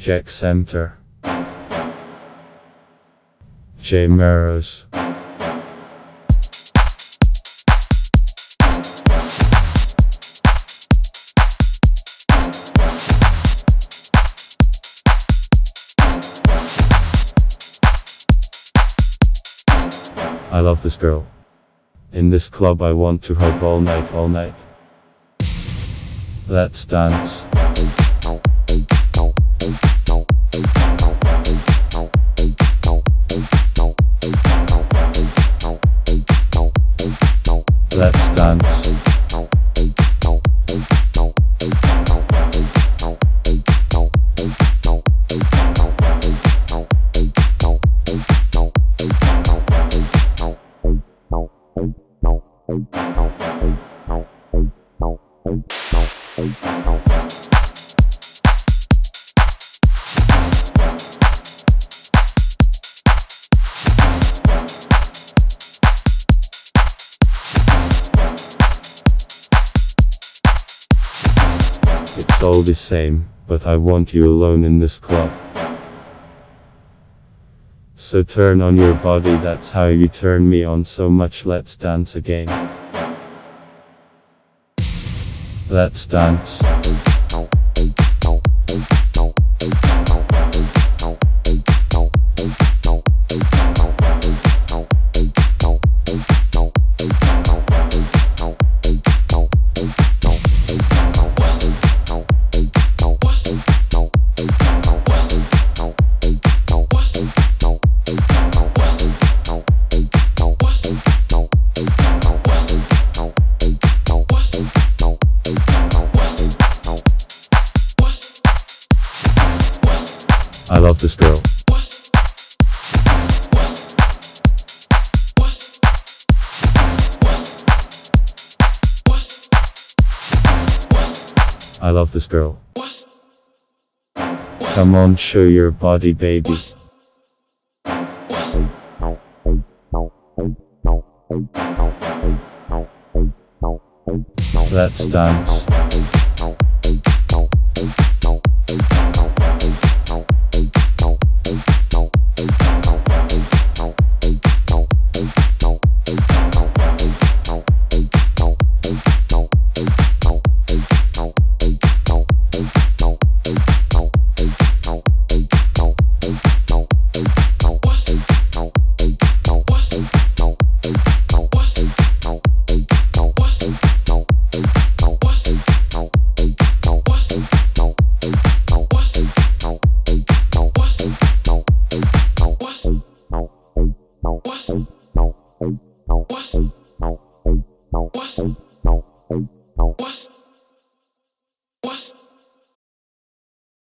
Djek Semter. J. Meros. I love this girl. In this club I want to hug all night, all night. Let's dance. Let's dance. It's all the same, but I want you alone in this club. So turn on your body, that's how you turn me on so much. Let's dance again. Let's dance. I love this girl. I love this girl. Come on, show your body, baby. Let's dance. What?